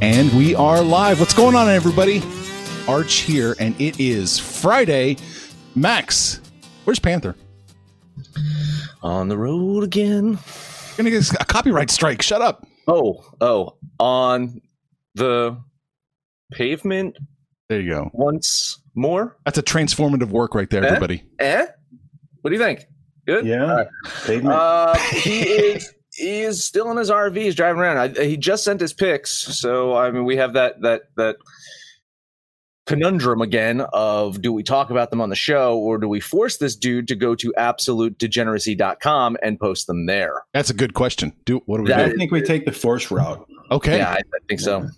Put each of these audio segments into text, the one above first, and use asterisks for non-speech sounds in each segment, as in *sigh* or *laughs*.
And we are live. What's going on, everybody? Arch here, and it is Friday. Max, where's Panther? On the road again. Gonna get a copyright strike. Shut up. Oh, oh, on the pavement There you go. once more. That's a transformative work right there, Eh? everybody. Eh? What do you think? Good. Yeah. All right. Uh, he *laughs* is he is still in his RV. He's driving around. I, he just sent his pics, so I mean, we have that that that conundrum again of do we talk about them on the show or do we force this dude to go to absolutedegeneracy.com and post them there? That's a good question. Do what do we That I think we take the force route. Okay. Yeah, I, I think so.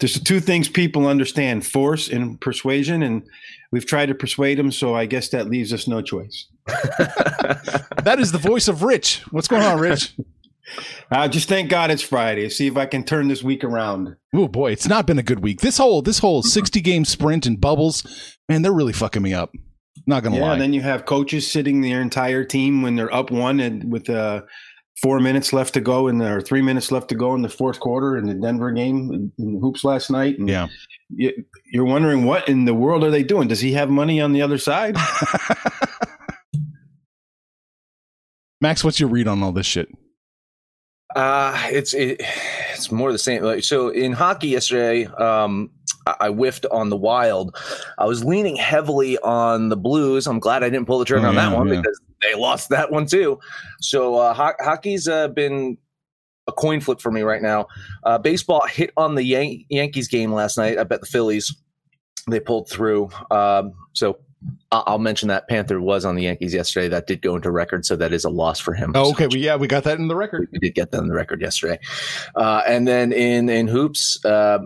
There's two things people understand force and persuasion, and we've tried to persuade them, so I guess that leaves us no choice. *laughs* That is the voice of Rich. What's going on, Rich? *laughs* Uh, just thank God it's Friday. See if I can turn this week around. oh boy, it's not been a good week. This whole this whole 60 game sprint and bubbles, man, they're really fucking me up. Not gonna Yeah, lie. and then you have coaches sitting their entire team when they're up one and with uh, four minutes left to go in the, or three minutes left to go in the fourth quarter in the Denver game in, in hoops last night. And yeah. you, you're wondering what in the world are they doing? Does he have money on the other side? *laughs* Max, what's your read on all this shit? Uh, it's it, it's more the same. Like so, in hockey yesterday, um, I, I whiffed on the Wild. I was leaning heavily on the Blues. I'm glad I didn't pull the trigger Oh, on that yeah, one yeah. because they lost that one too. So uh, ho- hockey's uh, been a coin flip for me right now. Uh, baseball hit on the Yan- Yankees game last night. I bet the Phillies they pulled through. Um, so. I- I'll mention that Panther was on the Yankees yesterday. That did go into record, so that is a loss for him. Oh, So okay. Well, yeah, we got that in the record. we did get that in the record yesterday. Uh, and then in in hoops, uh,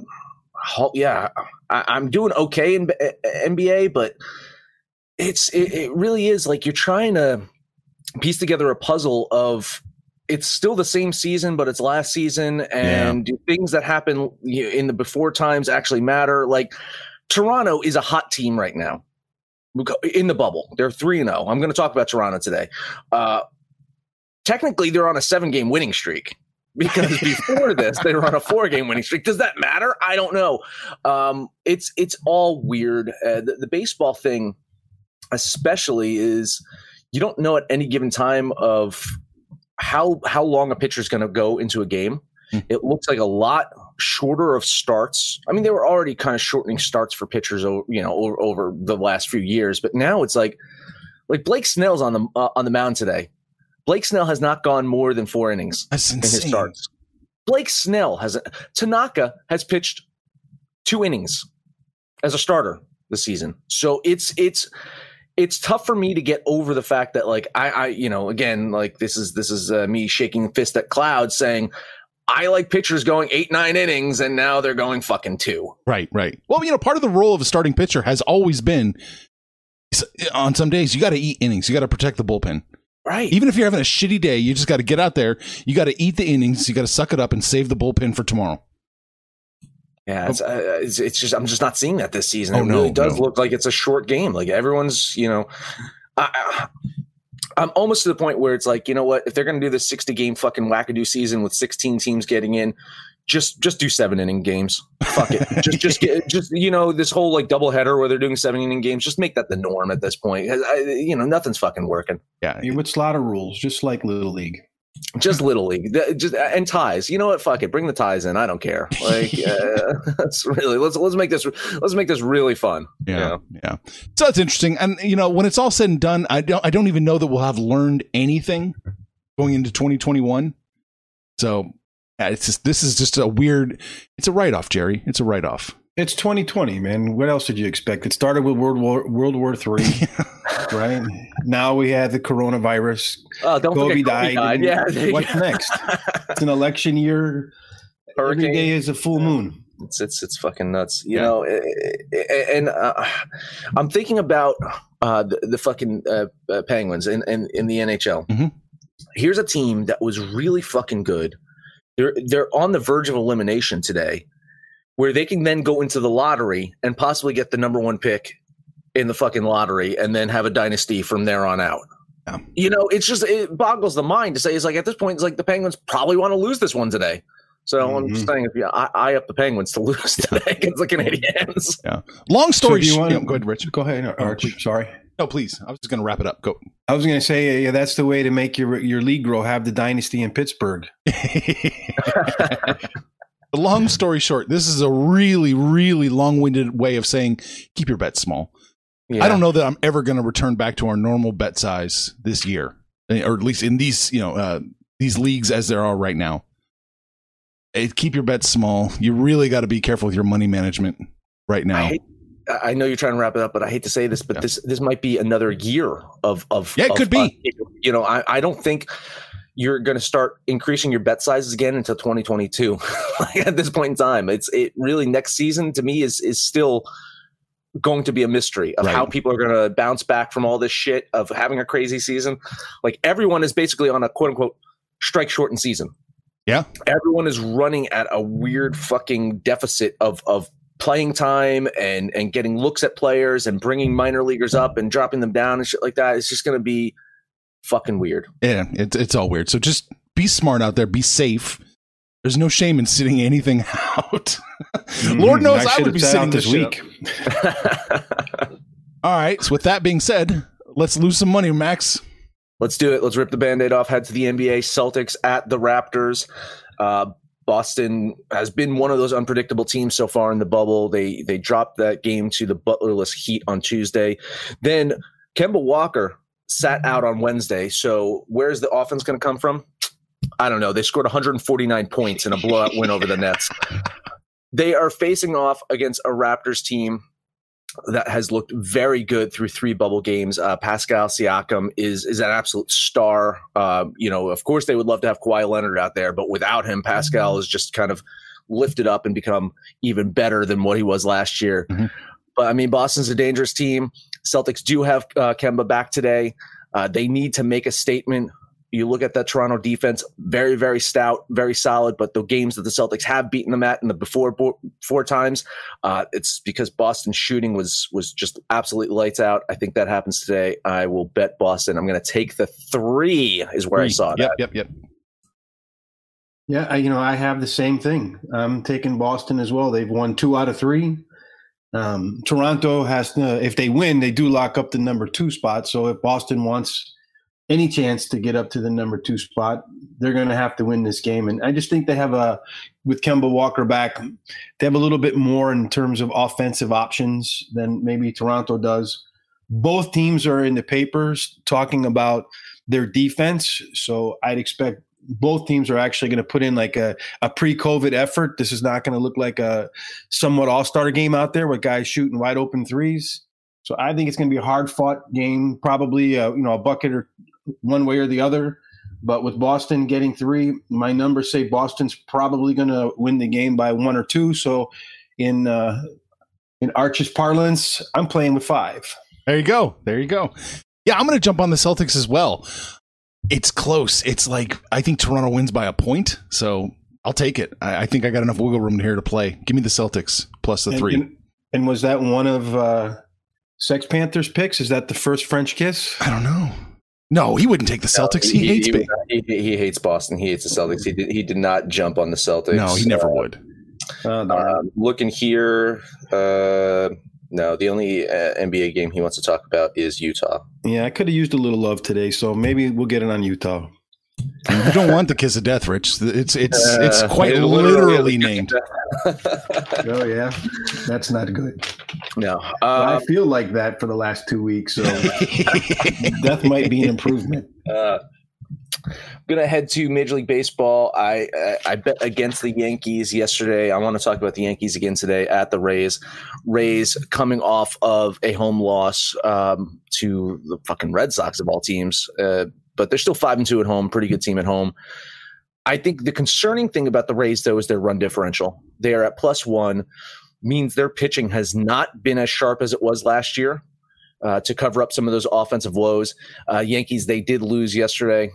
yeah, I, I'm doing okay in B- uh, NBA, but it's it, it really is like you're trying to piece together a puzzle of it's still the same season, but it's last season, and do things that happen in the before times actually matter? Like Toronto is a hot team right now in the bubble. They're three and zero. I'm going to talk about Toronto today. Uh, technically they're on a seven game winning streak because *laughs* before this they were on a four game winning streak does that matter i don't know um, it's it's all weird uh, the, the baseball thing especially is you don't know at any given time of how how long a pitcher is going to go into a game Hmm. it looks like a lot shorter of starts i mean they were already kind of shortening starts for pitchers you know over, over the last few years but now it's like like blake snell's on the uh, on the mound today Blake Snell has not gone more than four innings in his starts. Blake Snell has Tanaka has pitched two innings as a starter this season. So it's it's it's tough for me to get over the fact that like I, I you know again like this is this is uh, me shaking fist at clouds saying I like pitchers going eight nine innings and now they're going fucking two. Right, right. Well, you know, part of the role of a starting pitcher has always been on some days you got to eat innings, you got to protect the bullpen. Right. Even if you're having a shitty day, you just got to get out there. You got to eat the innings. You got to suck it up and save the bullpen for tomorrow. Yeah, it's, uh, it's, it's just I'm just not seeing that this season. Oh, it no, really does no. look like it's a short game. Like everyone's, you know, I, I'm almost to the point where it's like, you know what? If they're going to do this 60 game fucking wackadoo season with 16 teams getting in, just just do seven inning games. Fuck it. *laughs* just just get just you know this whole like double header where they're doing seven inning games. Just make that the norm at this point. I, you know nothing's fucking working. Yeah. Yeah, with slaughter rules, just like Little League. Just little league, just and ties. You know what? Fuck it. Bring the ties in. I don't care. Like *laughs* uh, *laughs* that's really let's let's make this let's make this really fun. you Yeah, know? yeah. So it's interesting, and you know, when it's all said and done, I don't, I don't even know that we'll have learned anything going into 2021. So yeah, it's just this is just a weird. It's a write off, Jerry. It's a write off. It's 2020, man. What else did you expect? It started with World War World War Three, *laughs* right? Now we have the coronavirus. Oh, don't Kobe Kobe died. died. Yeah. What's next? It's an election year. Every Hurricane. day is a full moon. It's it's it's fucking nuts, you Yeah. know. eh, eh, eh, And uh, I'm thinking about uh, the, the fucking uh, uh, Penguins in, in in the NHL. Mhm. Here's a team that was really fucking good. They're they're on the verge of elimination today, where they can then go into the lottery and possibly get the number one pick in the fucking lottery, and then have a dynasty from there on out. Yeah. You know, it's just it boggles the mind to say it's like at this point, it's like the Penguins probably want to lose this one today. So I'm just Mhm. saying, if you I, I up the Penguins to *laughs* lose today against the Canadiens. Yeah. Long story do you short, wanna- go ahead, Rich. Go ahead, Arch. please. Sorry. No, please. I was just going to wrap it up. Go. I was going to say, yeah, that's the way to make your your league grow. Have the dynasty in Pittsburgh. *laughs* *laughs* Long *laughs* story short, this is a really, really long-winded way of saying keep your bet small. I don't know that I'm ever going to return back to our normal bet size this year, eh, or at least in these, you know, uh, these leagues as there are right now. Eh, keep your bets small. You really got to be careful with your money management right I, now. hate, I know you're trying to wrap it up, but I hate to say this, but Yeah. this this might be another year of of Yeah, it of could be. us. You know, I, I don't think you're going to start increasing your bet sizes again until 2022. *laughs* like at this point in time, it's it really next season to me is is still going to be a mystery of Right. how people are going to bounce back from all this shit of having a crazy season. Like everyone is basically on a quote unquote strike shortened season. Yeah. Everyone is running at a weird fucking deficit of of playing time and and getting looks at players and bringing minor leaguers up and dropping them down and shit like that. It's just going to be fucking weird. Yeah, it's it's all weird. So just be smart out there. Be safe. There's no shame in sitting anything *laughs* out. Lord Mhm. knows I, should would be sitting this this week. week. All right. So with that being said, let's lose some money, Max. Let's do it. Let's rip the band-aid off. Head to the NBA. Celtics at the Raptors. Uh, Boston has been one of those unpredictable teams so far in the bubble. They they dropped that game to the Butlerless Heat on Tuesday. Then Kemba Walker sat out on Wednesday. So where's the offense going to come from? I don't know. They scored 149 points in a blowout win over the Nets. They are facing off against a Raptors team that has looked very good through three bubble games. Uh, Pascal Siakam is is an absolute star. Uh, you know, of course, they would love to have Kawhi Leonard out there, but without him, Pascal is just kind of lifted up and become even better than what he was last year. Mhm. But I mean, Boston's a dangerous team. Celtics do have uh, Kemba back today. Uh, they need to make a statement. You look at that Toronto defense, very, very stout, very solid. But the games that the Celtics have beaten them at in the before bo- four times, uh, it's because Boston's shooting was was just absolutely lights out. I think that happens today. I will bet Boston. I'm going to take the three. Is where I saw it. Yep, that. yep, yep. Yeah, I, you know, I have the same thing. I'm taking Boston as well. They've won two out of three. Um, Toronto has, to, if they win, they do lock up the number two spot. So if Boston wants any chance to get up to the number two spot, they're going to have to win this game. And I just think they have a, with Kemba Walker back, they have a little bit more in terms of offensive options than maybe Toronto does. Both teams are in the papers talking about their defense. So I'd expect both teams are actually going to put in like a, a pre-COVID effort. This is not going to look like a somewhat all-star game out there with guys shooting wide open threes. So I think it's going to be a hard-fought game, probably uh, you know a bucket or one way or the other. But with Boston getting three, my numbers say Boston's probably going to win the game by one or two. So in uh, in Arch's parlance, I'm playing with five. There you go. There you go. Yeah, I'm going to jump on the Celtics as well. It's close. It's like I think Toronto wins by a point, so I'll take it. I, I think I got enough wiggle room here to play. Give me the Celtics plus the And- three. And, and was that one of uh, Sex Panthers picks? Is that the first French kiss? I don't know. No, he wouldn't take the Celtics. he, hates he, me. he, he hates Boston. He hates the Celtics. He did, he did not jump on the Celtics. No, he never Uh, would. Darn. Um, looking here, uh, no, the only uh, NBA game he wants to talk about is Utah. yeah, I could have used a little love today, so maybe we'll get it on Utah. You don't want the kiss of death, Rich. It's it's it's Uh, quite it literally named. *laughs* *laughs* oh yeah, that's not good. no, I uh, feel like that for the last two weeks, so *laughs* death might be an improvement. uh, gonna head to Major League Baseball. I, I I bet against the Yankees yesterday. I want to talk about the Yankees again today at the Rays. Rays coming off of a home loss um, to the fucking Red Sox of all teams, uh, but they're still five and two at home. Pretty good team at home. I think the concerning thing about the Rays though is their run differential. They are at plus one, means their pitching has not been as sharp as it was last year. Uh, to cover up some of those offensive woes, uh, Yankees they did lose yesterday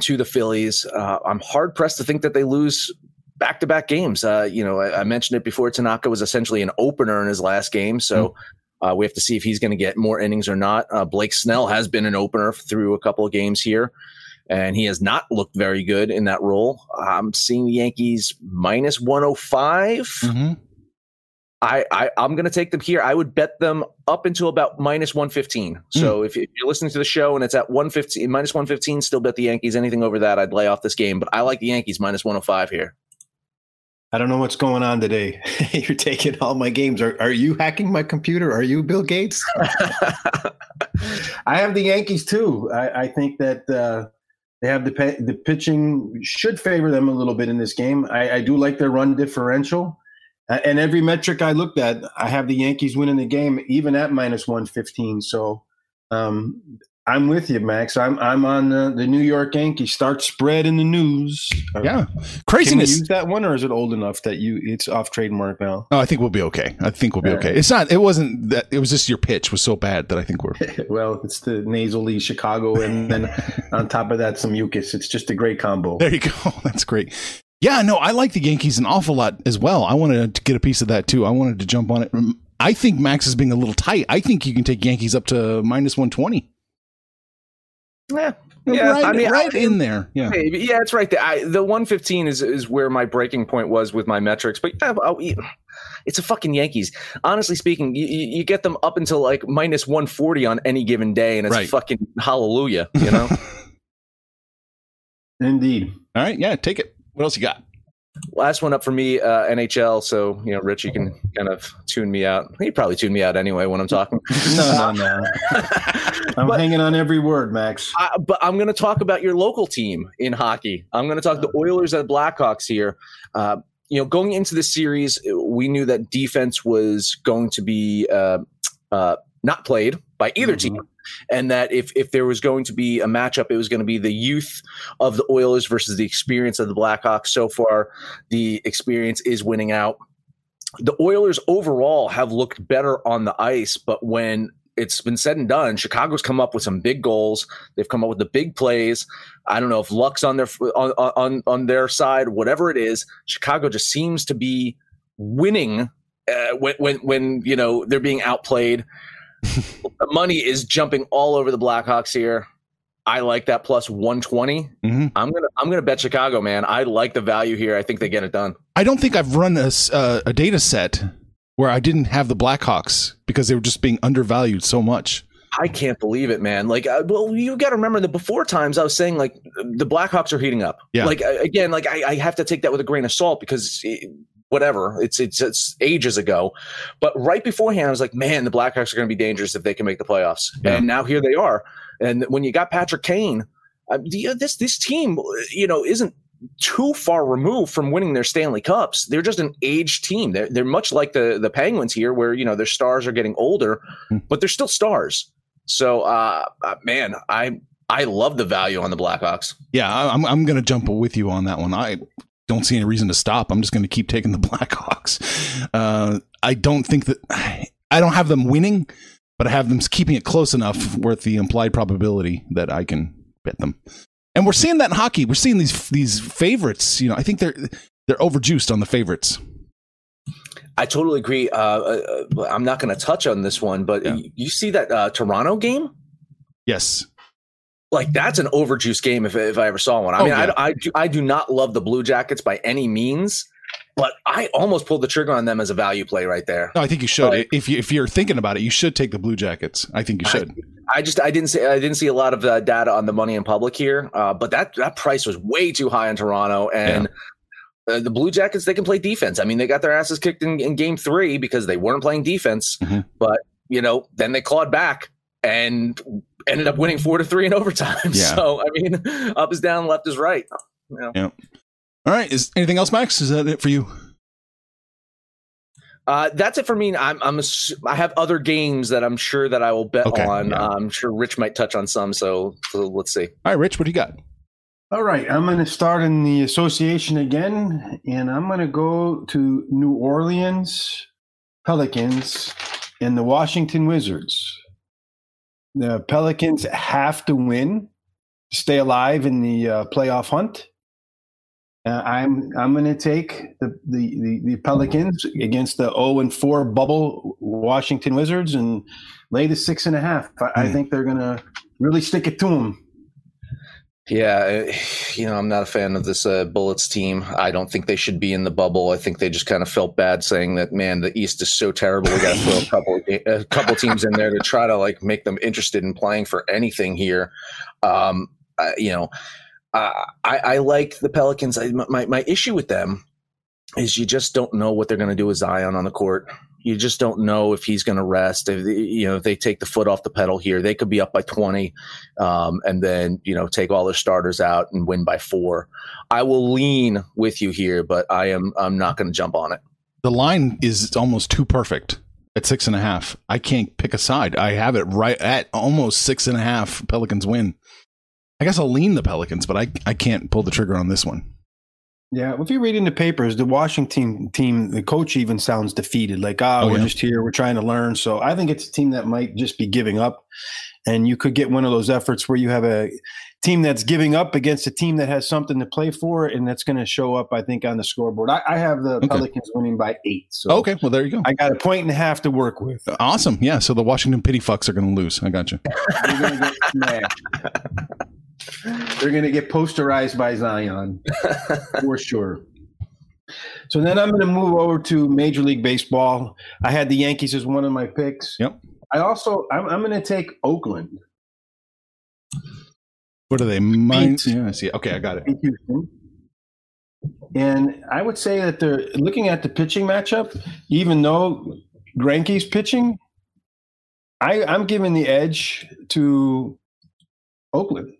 to the Phillies. Uh, I'm hard pressed to think that they lose back to back games. Uh, you know, I, I mentioned it before. Tanaka was essentially an opener in his last game, so uh, we have to see if he's going to get more innings or not. Uh, Blake Snell has been an opener through a couple of games here, and he has not looked very good in that role. I'm seeing the Yankees minus 105. Mhm. I, I I'm going to take them here. I would bet them up until about minus 115. So if, if you're listening to the show and it's at 115 minus 115, still bet the Yankees. Anything over that, I'd lay off this game. But I like the Yankees minus 105 here. I don't know what's going on today. *laughs* You're taking all my games. Are, are you hacking my computer? Are you Bill Gates? *laughs* I have the Yankees too. I, I think that uh, they have the the pitching should favor them a little bit in this game. I, I do like their run differential, and every metric I looked at, I have the Yankees winning the game, even at minus one fifteen. So um, I'm with you, Max. I'm I'm on uh, the New York Yankees. Start spread in the news. Yeah, Can we craziness. use that one, or is it old enough that you it's off trademark now? No, I think we'll be okay. I think we'll be All okay. right. It's not. It wasn't that. It was just your pitch was so bad that I think we're. *laughs* well, it's the nasally Chicago, and then *laughs* on top of that, some mucus. It's just a great combo. There you go. *laughs* That's great. Yeah, no, I like the Yankees an awful lot as well. I wanted to get a piece of that too. I wanted to jump on it. Mm, I think Max is being a little tight. I think you can take Yankees up to minus one twenty. Yeah, Yeah, right, I mean, right I- in there. Yeah. Maybe. Yeah, it's right there. I, the 115 is is where my breaking point was with my metrics. But yeah, I'll, it's a fucking Yankees. Honestly speaking, you, you you get them up until like minus 140 on any given day, and it's Right. fucking hallelujah. You know. *laughs* Indeed. All right. Yeah. Take it. What else you got? Last one up for me, uh, NHL. So you know, Rich, you can kind of tune me out. You probably tune me out anyway when I'm talking. *laughs* No, no, no. *laughs* I'm But- hanging on every word, Max. Uh, but I'm going to talk about your local team in hockey. I'm going to talk the Oilers and Blackhawks here. Uh, you know, going into the series, we knew that defense was going to be uh, uh, not played by either team, and that if if there was going to be a matchup, it was going to be the youth of the Oilers versus the experience of the Blackhawks. So far, the experience is winning out. The Oilers overall have looked better on the ice, but when it's been said and done, Chicago's come up with some big goals. They've come up with the big plays. I don't know if luck's on their on on on their side, whatever it is. Chicago just seems to be winning uh, when when when you know they're being outplayed. Money is jumping all over the Blackhawks here. I like that plus 120. Mhm. I'm gonna I'm gonna bet Chicago, man. I like the value here. I think they get it done. I don't think I've run a, uh, a data set where I didn't have the Blackhawks because they were just being undervalued so much. I can't believe it, man. Like, uh, well, you got to remember the before times I was saying like the Blackhawks are heating up. Yeah. Like again, like I, I have to take that with a grain of salt because it, whatever, it's, it's it's ages ago. But right beforehand, I was like, man, the Blackhawks are going to be dangerous if they can make the playoffs. Yeah. And now here they are. And when you got Patrick Kane. uh, this this team, you know, isn't too far removed from winning their Stanley Cups. They're just an aged team. They're they're much like the the Penguins here, where you know their stars are getting older, Hmm. but they're still stars. So, uh, uh, man, I I love the value on the Blackhawks. Yeah, I'm I'm going to jump with you on that one. I don't see any reason to stop. I'm just going to keep taking the *laughs* Blackhawks. Uh, I don't think that I don't have them winning, but I have them keeping it close enough worth the implied probability that I can bet them. And we're seeing that in hockey. We're seeing these these favorites. You know, I think they're they're overjuiced on the favorites. I totally agree. Uh, uh, uh, I'm not going to touch on this one, but Yeah. you, you see that uh, Toronto game? Yes. Like that's an overjuiced game if, if I ever saw one. I Oh, mean, yeah. I, I, do, I do not love the Blue Jackets by any means, but I almost pulled the trigger on them as a value play right there. No, I think you should. Right. If you if you're thinking about it, you should take the Blue Jackets. I think you should. I just I didn't see I didn't see a lot of uh, data on the money in public here, uh, but that that price was way too high in Toronto and. Uh, the Blue Jackets, they can play defense. I mean, they got their asses kicked in, in game three because they weren't playing defense. Mhm. But, you know, then they clawed back and ended up winning four to three in overtime. *laughs* Yeah. So, I mean, up is down, left is right. You know? All right. Is anything else, Max? Is that it for you? Uh, that's it for me. I'm, I'm, ass- I have other games that I'm sure that I will bet Okay, on. yeah. I'm sure Rich might touch on some. So, so let's see. All right, Rich. What do you got? All right, I'm going to start in the association again, and I'm going to go to New Orleans Pelicans and the Washington Wizards. The Pelicans have to win to stay alive in the uh, playoff hunt. Uh, I'm I'm going to take the, the, the, the Pelicans against the 0 and 4 bubble Washington Wizards and lay the six and a half. I, I Hmm. think they're going to really stick it to them. Yeah, uh, *sighs* you know, I'm not a fan of this uh, Bullets team. I don't think they should be in the bubble. I think they just kind of felt bad saying that, man, the East is so terrible. We got to throw a couple *laughs* a couple teams in there to try to like make them interested in playing for anything here. Um, you know, uh, I, I like the Pelicans. I, my my issue with them is you just don't know what they're going to do with Zion on the court. You just don't know if he's going to rest. If, you know, if they take the foot off the pedal here, they could be up by 20 um, and then, you know, take all their starters out and win by four. I will lean with you here, but I am, I'm not going to jump on it. The line is almost too perfect at six and a half. I can't pick a side. I have it right at almost six and a half. Pelicans win. I guess I'll lean the Pelicans, but I I can't pull the trigger on this one. Yeah, if you read in the papers, the Washington team, the coach even sounds defeated. Like, ah, Oh, we're yeah. just here, we're trying to learn. So I think it's a team that might just be giving up, and you could get one of those efforts where you have a team that's giving up against a team that has something to play for, and that's going to show up, I think, on the scoreboard. I, I have the Okay. Pelicans winning by eight. So Okay, well there you go. I got a point and a half to work with. Awesome. Yeah. So the Washington Pity Fucks are going to lose. I got *laughs* you. *laughs* They're going to get smashed. They're going to get posterized by Zion *laughs* for sure. So then I'm going to move over to Major League Baseball. I had the Yankees as one of my picks. Yep. I also I'm, I'm going to take Oakland What are they? Mine. Beat. Yeah. I see. Okay, I got it. And I would say that they're looking at the pitching matchup, even though Greinke's pitching, I, I'm giving the edge to Oakland.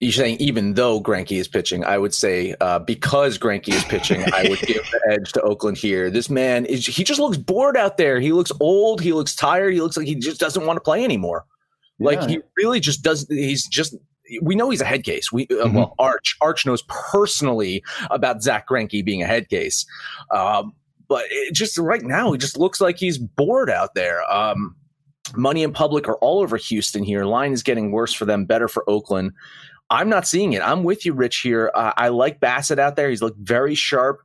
You're saying even though Greinke is pitching, I would say uh, because Greinke is pitching, I would give the *laughs* edge to Oakland here. This man is he just looks bored out there. He looks old. He looks tired. He looks like he just doesn't want to play anymore. Like Yeah. he really just doesn't. He's just. We know he's a head case. We uh, Mhm. well, Arch Arch knows personally about Zach Greinke being a head case, um, but it just right now he just looks like he's bored out there. Um, money in public are all over Houston here. Line is getting worse for them, better for Oakland. I'm not seeing it. I'm with you, Rich. Here, uh, I like Bassitt out there. He's looked very sharp.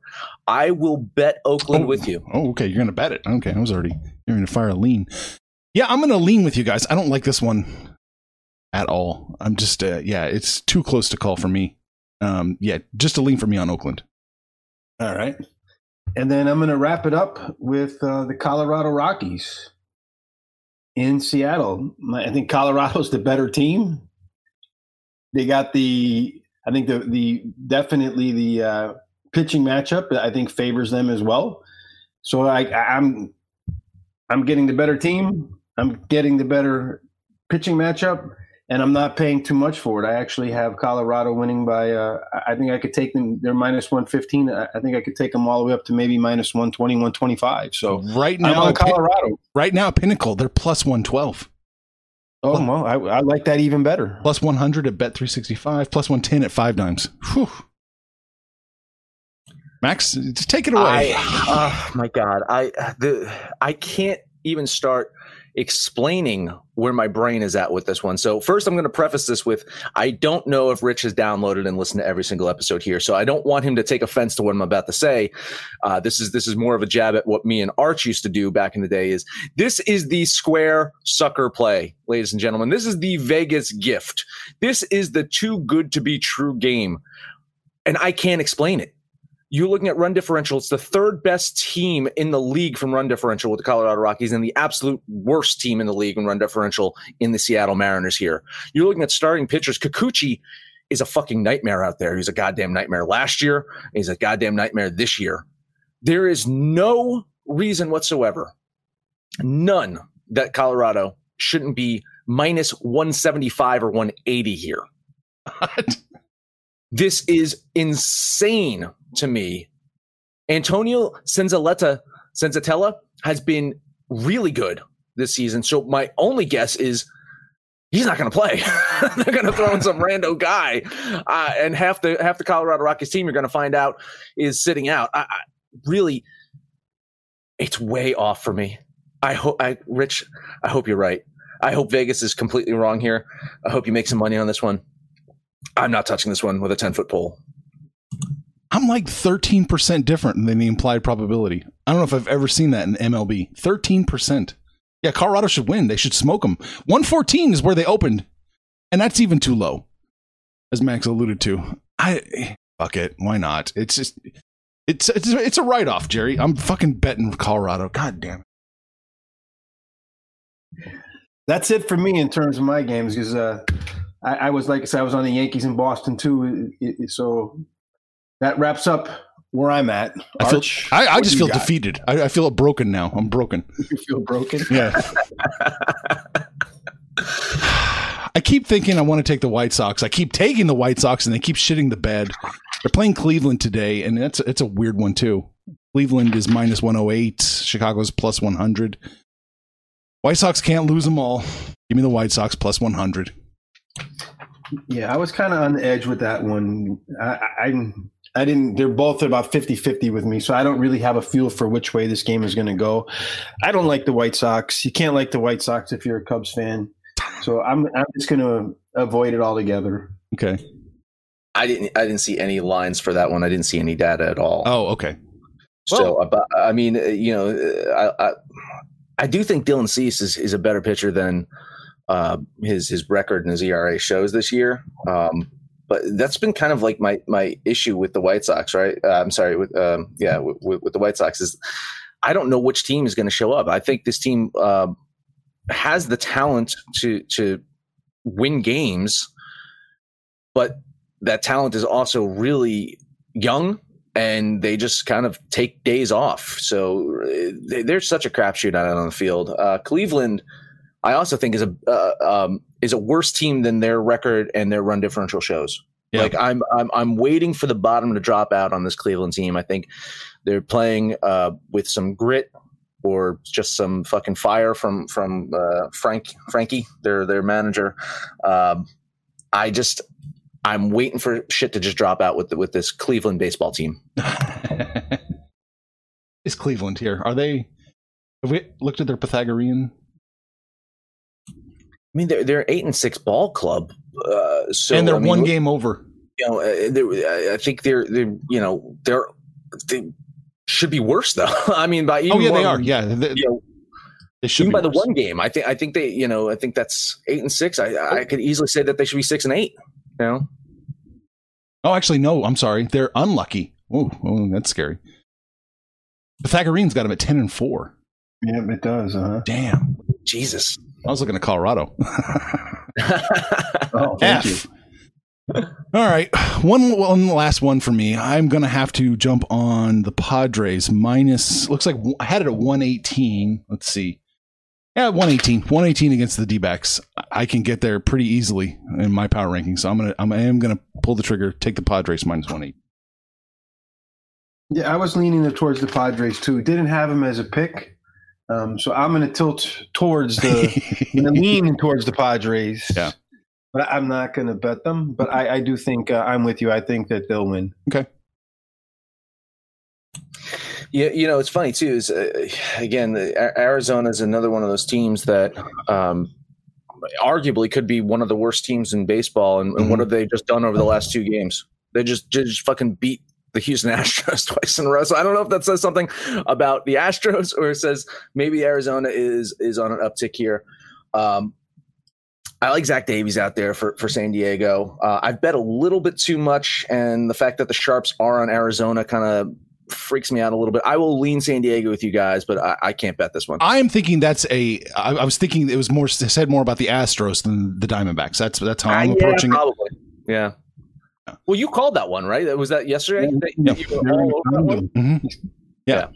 I will bet Oakland Oh. with you. Oh, okay. You're going to bet it. Okay. I was already you're going to fire a lean. Yeah, I'm going to lean with you guys. I don't like this one at all. I'm just, uh, yeah, it's too close to call for me. Um, yeah, just a lean for me on Oakland. All right. And then I'm going to wrap it up with uh, the Colorado Rockies in Seattle. My- I think Colorado's the better team. They got the, I think the the definitely the uh, pitching matchup. I think favors them as well. So I, I'm I'm getting the better team. I'm getting the better pitching matchup, and I'm not paying too much for it. I actually have Colorado winning by. Uh, I think I could take them. They're minus one fifteen. I think I could take them all the way up to maybe minus 120, 125. So right now, I'm on Colorado. Right now, Pinnacle they're plus one twelve. Oh, well, I, I, like that even better. Plus one hundred at Bet three sixty five. Plus one ten at five dimes. Whew. Max, just take it away. I, oh my God, I uh, the I can't even start explaining where my brain is at with this one. So first I'm going to preface this with I don't know if Rich has downloaded and listened to every single episode here. So I don't want him to take offense to what I'm about to say. Uh, this is this is more of a jab at what me and Arch used to do back in the day is this is the square sucker play, ladies and gentlemen. This is the Vegas gift. This is the too good to be true game. And I can't explain it you're looking at run differential. It's the third best team in the league from run differential with the Colorado Rockies and the absolute worst team in the league in run differential in the Seattle Mariners here. You're looking at starting pitchers. Kikuchi is a fucking nightmare out there. He's a goddamn nightmare last year. He's a goddamn nightmare this year. There is no reason whatsoever, none, that Colorado shouldn't be minus 175 or 180 here. This is insane to me. Antonio Senzaletta, Senzatela has been really good this season. So my only guess is he's not going to play. *laughs* They're going to throw in some rando guy, uh, and half the half the Colorado Rockies team you're going to find out is sitting out. I, I, really, it's way off for me. I hope, I Rich, I hope you're right. I hope Vegas is completely wrong here. I hope you make some money on this one. I'm not touching this one with a 10 foot pole. I'm like 13% different than the implied probability. I don't know if I've ever seen that in MLB. 13%. Yeah, Colorado should win. They should smoke them. 114 is where they opened, and that's even too low, as Max alluded to. I fuck it. Why not? It's just it's it's it's a write off, Jerry. I'm fucking betting Colorado. God damn it. That's it for me in terms of my games because uh, I, I, was like I said, I was on the Yankees in Boston too. It, it, so that wraps up where I'm at. I, feel, I, I just feel got? defeated. I, I, feel broken now. I'm broken. *laughs* You feel broken? Yeah. *laughs* I keep thinking I want to take the White Sox. I keep taking the White Sox, and they keep shitting the bed. They're playing Cleveland today, and it's it's a weird one too. Cleveland is minus 108. Chicago's plus 100. White Sox can't lose them all. Give me the White Sox plus 100. Yeah, I was kind of on the edge with that one. I, I I didn't, they're both about 50 50 with me. So I don't really have a feel for which way this game is going to go. I don't like the White Sox. You can't like the White Sox if you're a Cubs fan. So I'm, I'm just going to avoid it altogether. Okay. I didn't, I didn't see any lines for that one. I didn't see any data at all. Oh, okay. So, well, uh, I mean, uh, you know, uh, I, I, I do think Dylan Cease is, is a better pitcher than uh, his his record and his ERA shows this year. Um, but that's been kind of like my my issue with the White Sox, right? Uh, I'm sorry, with um, yeah, with, with, the White Sox is I don't know which team is going to show up. I think this team uh, has the talent to to win games, but that talent is also really young and they just kind of take days off. So they, they're such a crapshoot out on the field. Uh, Cleveland I also think is a uh, um, is a worse team than their record and their run differential shows. Yeah. Like I'm, I'm I'm waiting for the bottom to drop out on this Cleveland team. I think they're playing uh, with some grit or just some fucking fire from from uh, Frank Frankie, their their manager. Um, I just I'm waiting for shit to just drop out with the, with this Cleveland baseball team. *laughs* Is Cleveland here? Are they? Have we looked at their Pythagorean I mean, they're they're eight and six ball club, uh, so and they're I mean, one game over. You know, uh, I think they're they you know they're they should be worse though. *laughs* I mean, by even oh yeah, one, they are. Yeah, they, you know, they should even by worse. the one game. I think I think they you know I think that's eight and six. I I could easily say that they should be six and eight. You know. Oh, actually, no. I'm sorry. They're unlucky. Oh, oh that's scary. Pythagorean's got them at ten and four. Yeah, it does. Uh-huh. Damn. Jesus. I was looking at Colorado. *laughs* *laughs* oh, thank F. You. All right, one one last one for me. I'm gonna have to jump on the Padres minus. Looks like I had it at 118. Let's see. Yeah, 118. 118 against the D backs. I can get there pretty easily in my power ranking. So I'm gonna I'm, I am gonna pull the trigger, take the Padres minus one eight. Yeah, I was leaning towards the Padres too. Didn't have them as a pick, um, so I'm going to tilt towards the gonna *laughs* lean towards the Padres. Yeah. but I'm not going to bet them. But I, I do think uh, I'm with you. I think that they'll win. Okay. Yeah, you know, it's funny too. Is uh, again, Arizona is another one of those teams that um, arguably could be one of the worst teams in baseball. And, and Mm-hmm. what have they just done over the last two games? They just just fucking beat the Houston *laughs* Astros twice in a row. So I don't know if that says something about the Astros or it says maybe Arizona is is on an uptick here. Um, I like Zach Davies out there for, for San Diego. Uh, I've bet a little bit too much, and the fact that the Sharps are on Arizona kind of freaks me out a little bit. I will lean San Diego with you guys, but I, I can't bet this one. I'm thinking that's a. I, I was thinking it was more said more about the Astros than the Diamondbacks. That's that's how I'm Uh, approaching yeah, it. Yeah. Well, you called that one, right? Was that yesterday? That- Yeah. you were all over that one? Mhm. Yeah.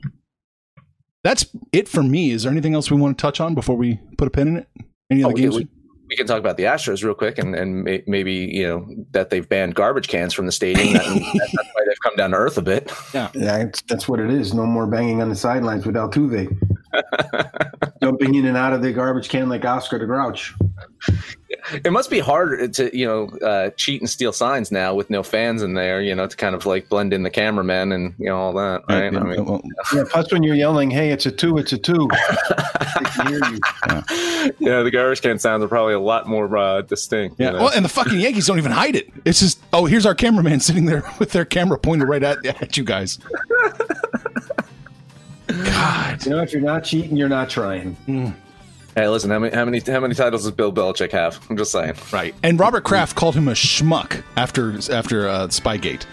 That's it for me. Is there anything else we want to touch on before we put a pin in it? Any Oh, other we, games? we, we can talk about the Astros real quick, and and may, maybe you know that they've banned garbage cans from the stadium. That, *laughs* that's why they've come down to earth a bit. Yeah, it's, that's what it is. No more banging on the sidelines with Altuve. *laughs* Jumping in and out of the garbage can like Oscar the Grouch. It must be hard to you know uh, cheat and steal signs now with no fans in there. You know to kind of like blend in the cameramen and you know all that, right? Yeah, I mean, well, Yeah, plus when you're yelling, "Hey, it's a two! It's a two. *laughs* they can hear you. yeah, the garbage can sounds are probably a lot more uh, distinct. yeah. you know? Well, and the fucking Yankees don't even hide it. It's just, oh, here's our cameraman *laughs* sitting there with their camera pointed right at, at you guys. *laughs* God. You know, if you're not cheating, you're not trying. Hey, listen, how many how many how many titles does Bill Belichick have? I'm just saying. Right. And Robert Kraft called him a schmuck after after uh, Spygate.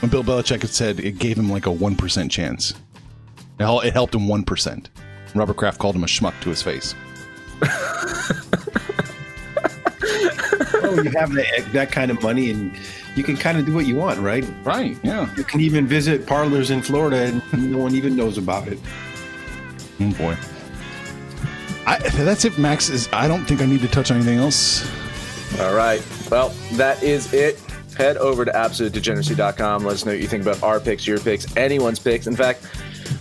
When Bill Belichick had said it gave him like a 1% chance. It it helped him 1%. Robert Kraft called him a schmuck to his face. *laughs* Oh, you have that, that kind of money, and you can kind of do what you want, right? Right. Yeah. You can even visit parlors in Florida, and no one even knows about it. Oh boy. I, that's it, Max. Is I don't think I need to touch anything else. All right. Well, that is it. Head over to absolutedegeneracy.com. Let us know what you think about our picks, your picks, anyone's picks. In fact,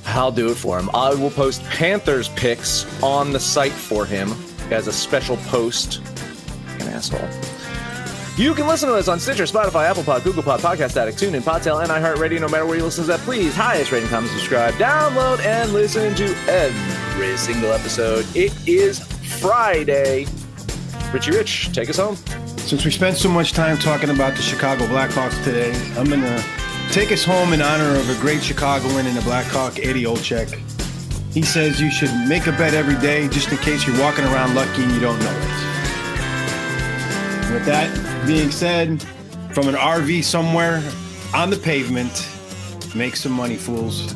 I'll do it for him. I will post Panthers picks on the site for him as a special post. An asshole. You can listen to us on Stitcher, Spotify, Apple Pod, Google Pod, Podcast Addict, TuneIn, Podtail, and iHeartRadio. No matter where you listen to that, please highest rating, comment, subscribe, download, and listen to every single episode. It is Friday. Richie Rich, take us home. Since we spent so much time talking about the Chicago Blackhawks today, I'm going to take us home in honor of a great Chicagoan and a Blackhawk, Eddie Olczyk. He says you should make a bet every day just in case you're walking around lucky and you don't know it. With that being said, from an RV somewhere on the pavement, make some money, fools.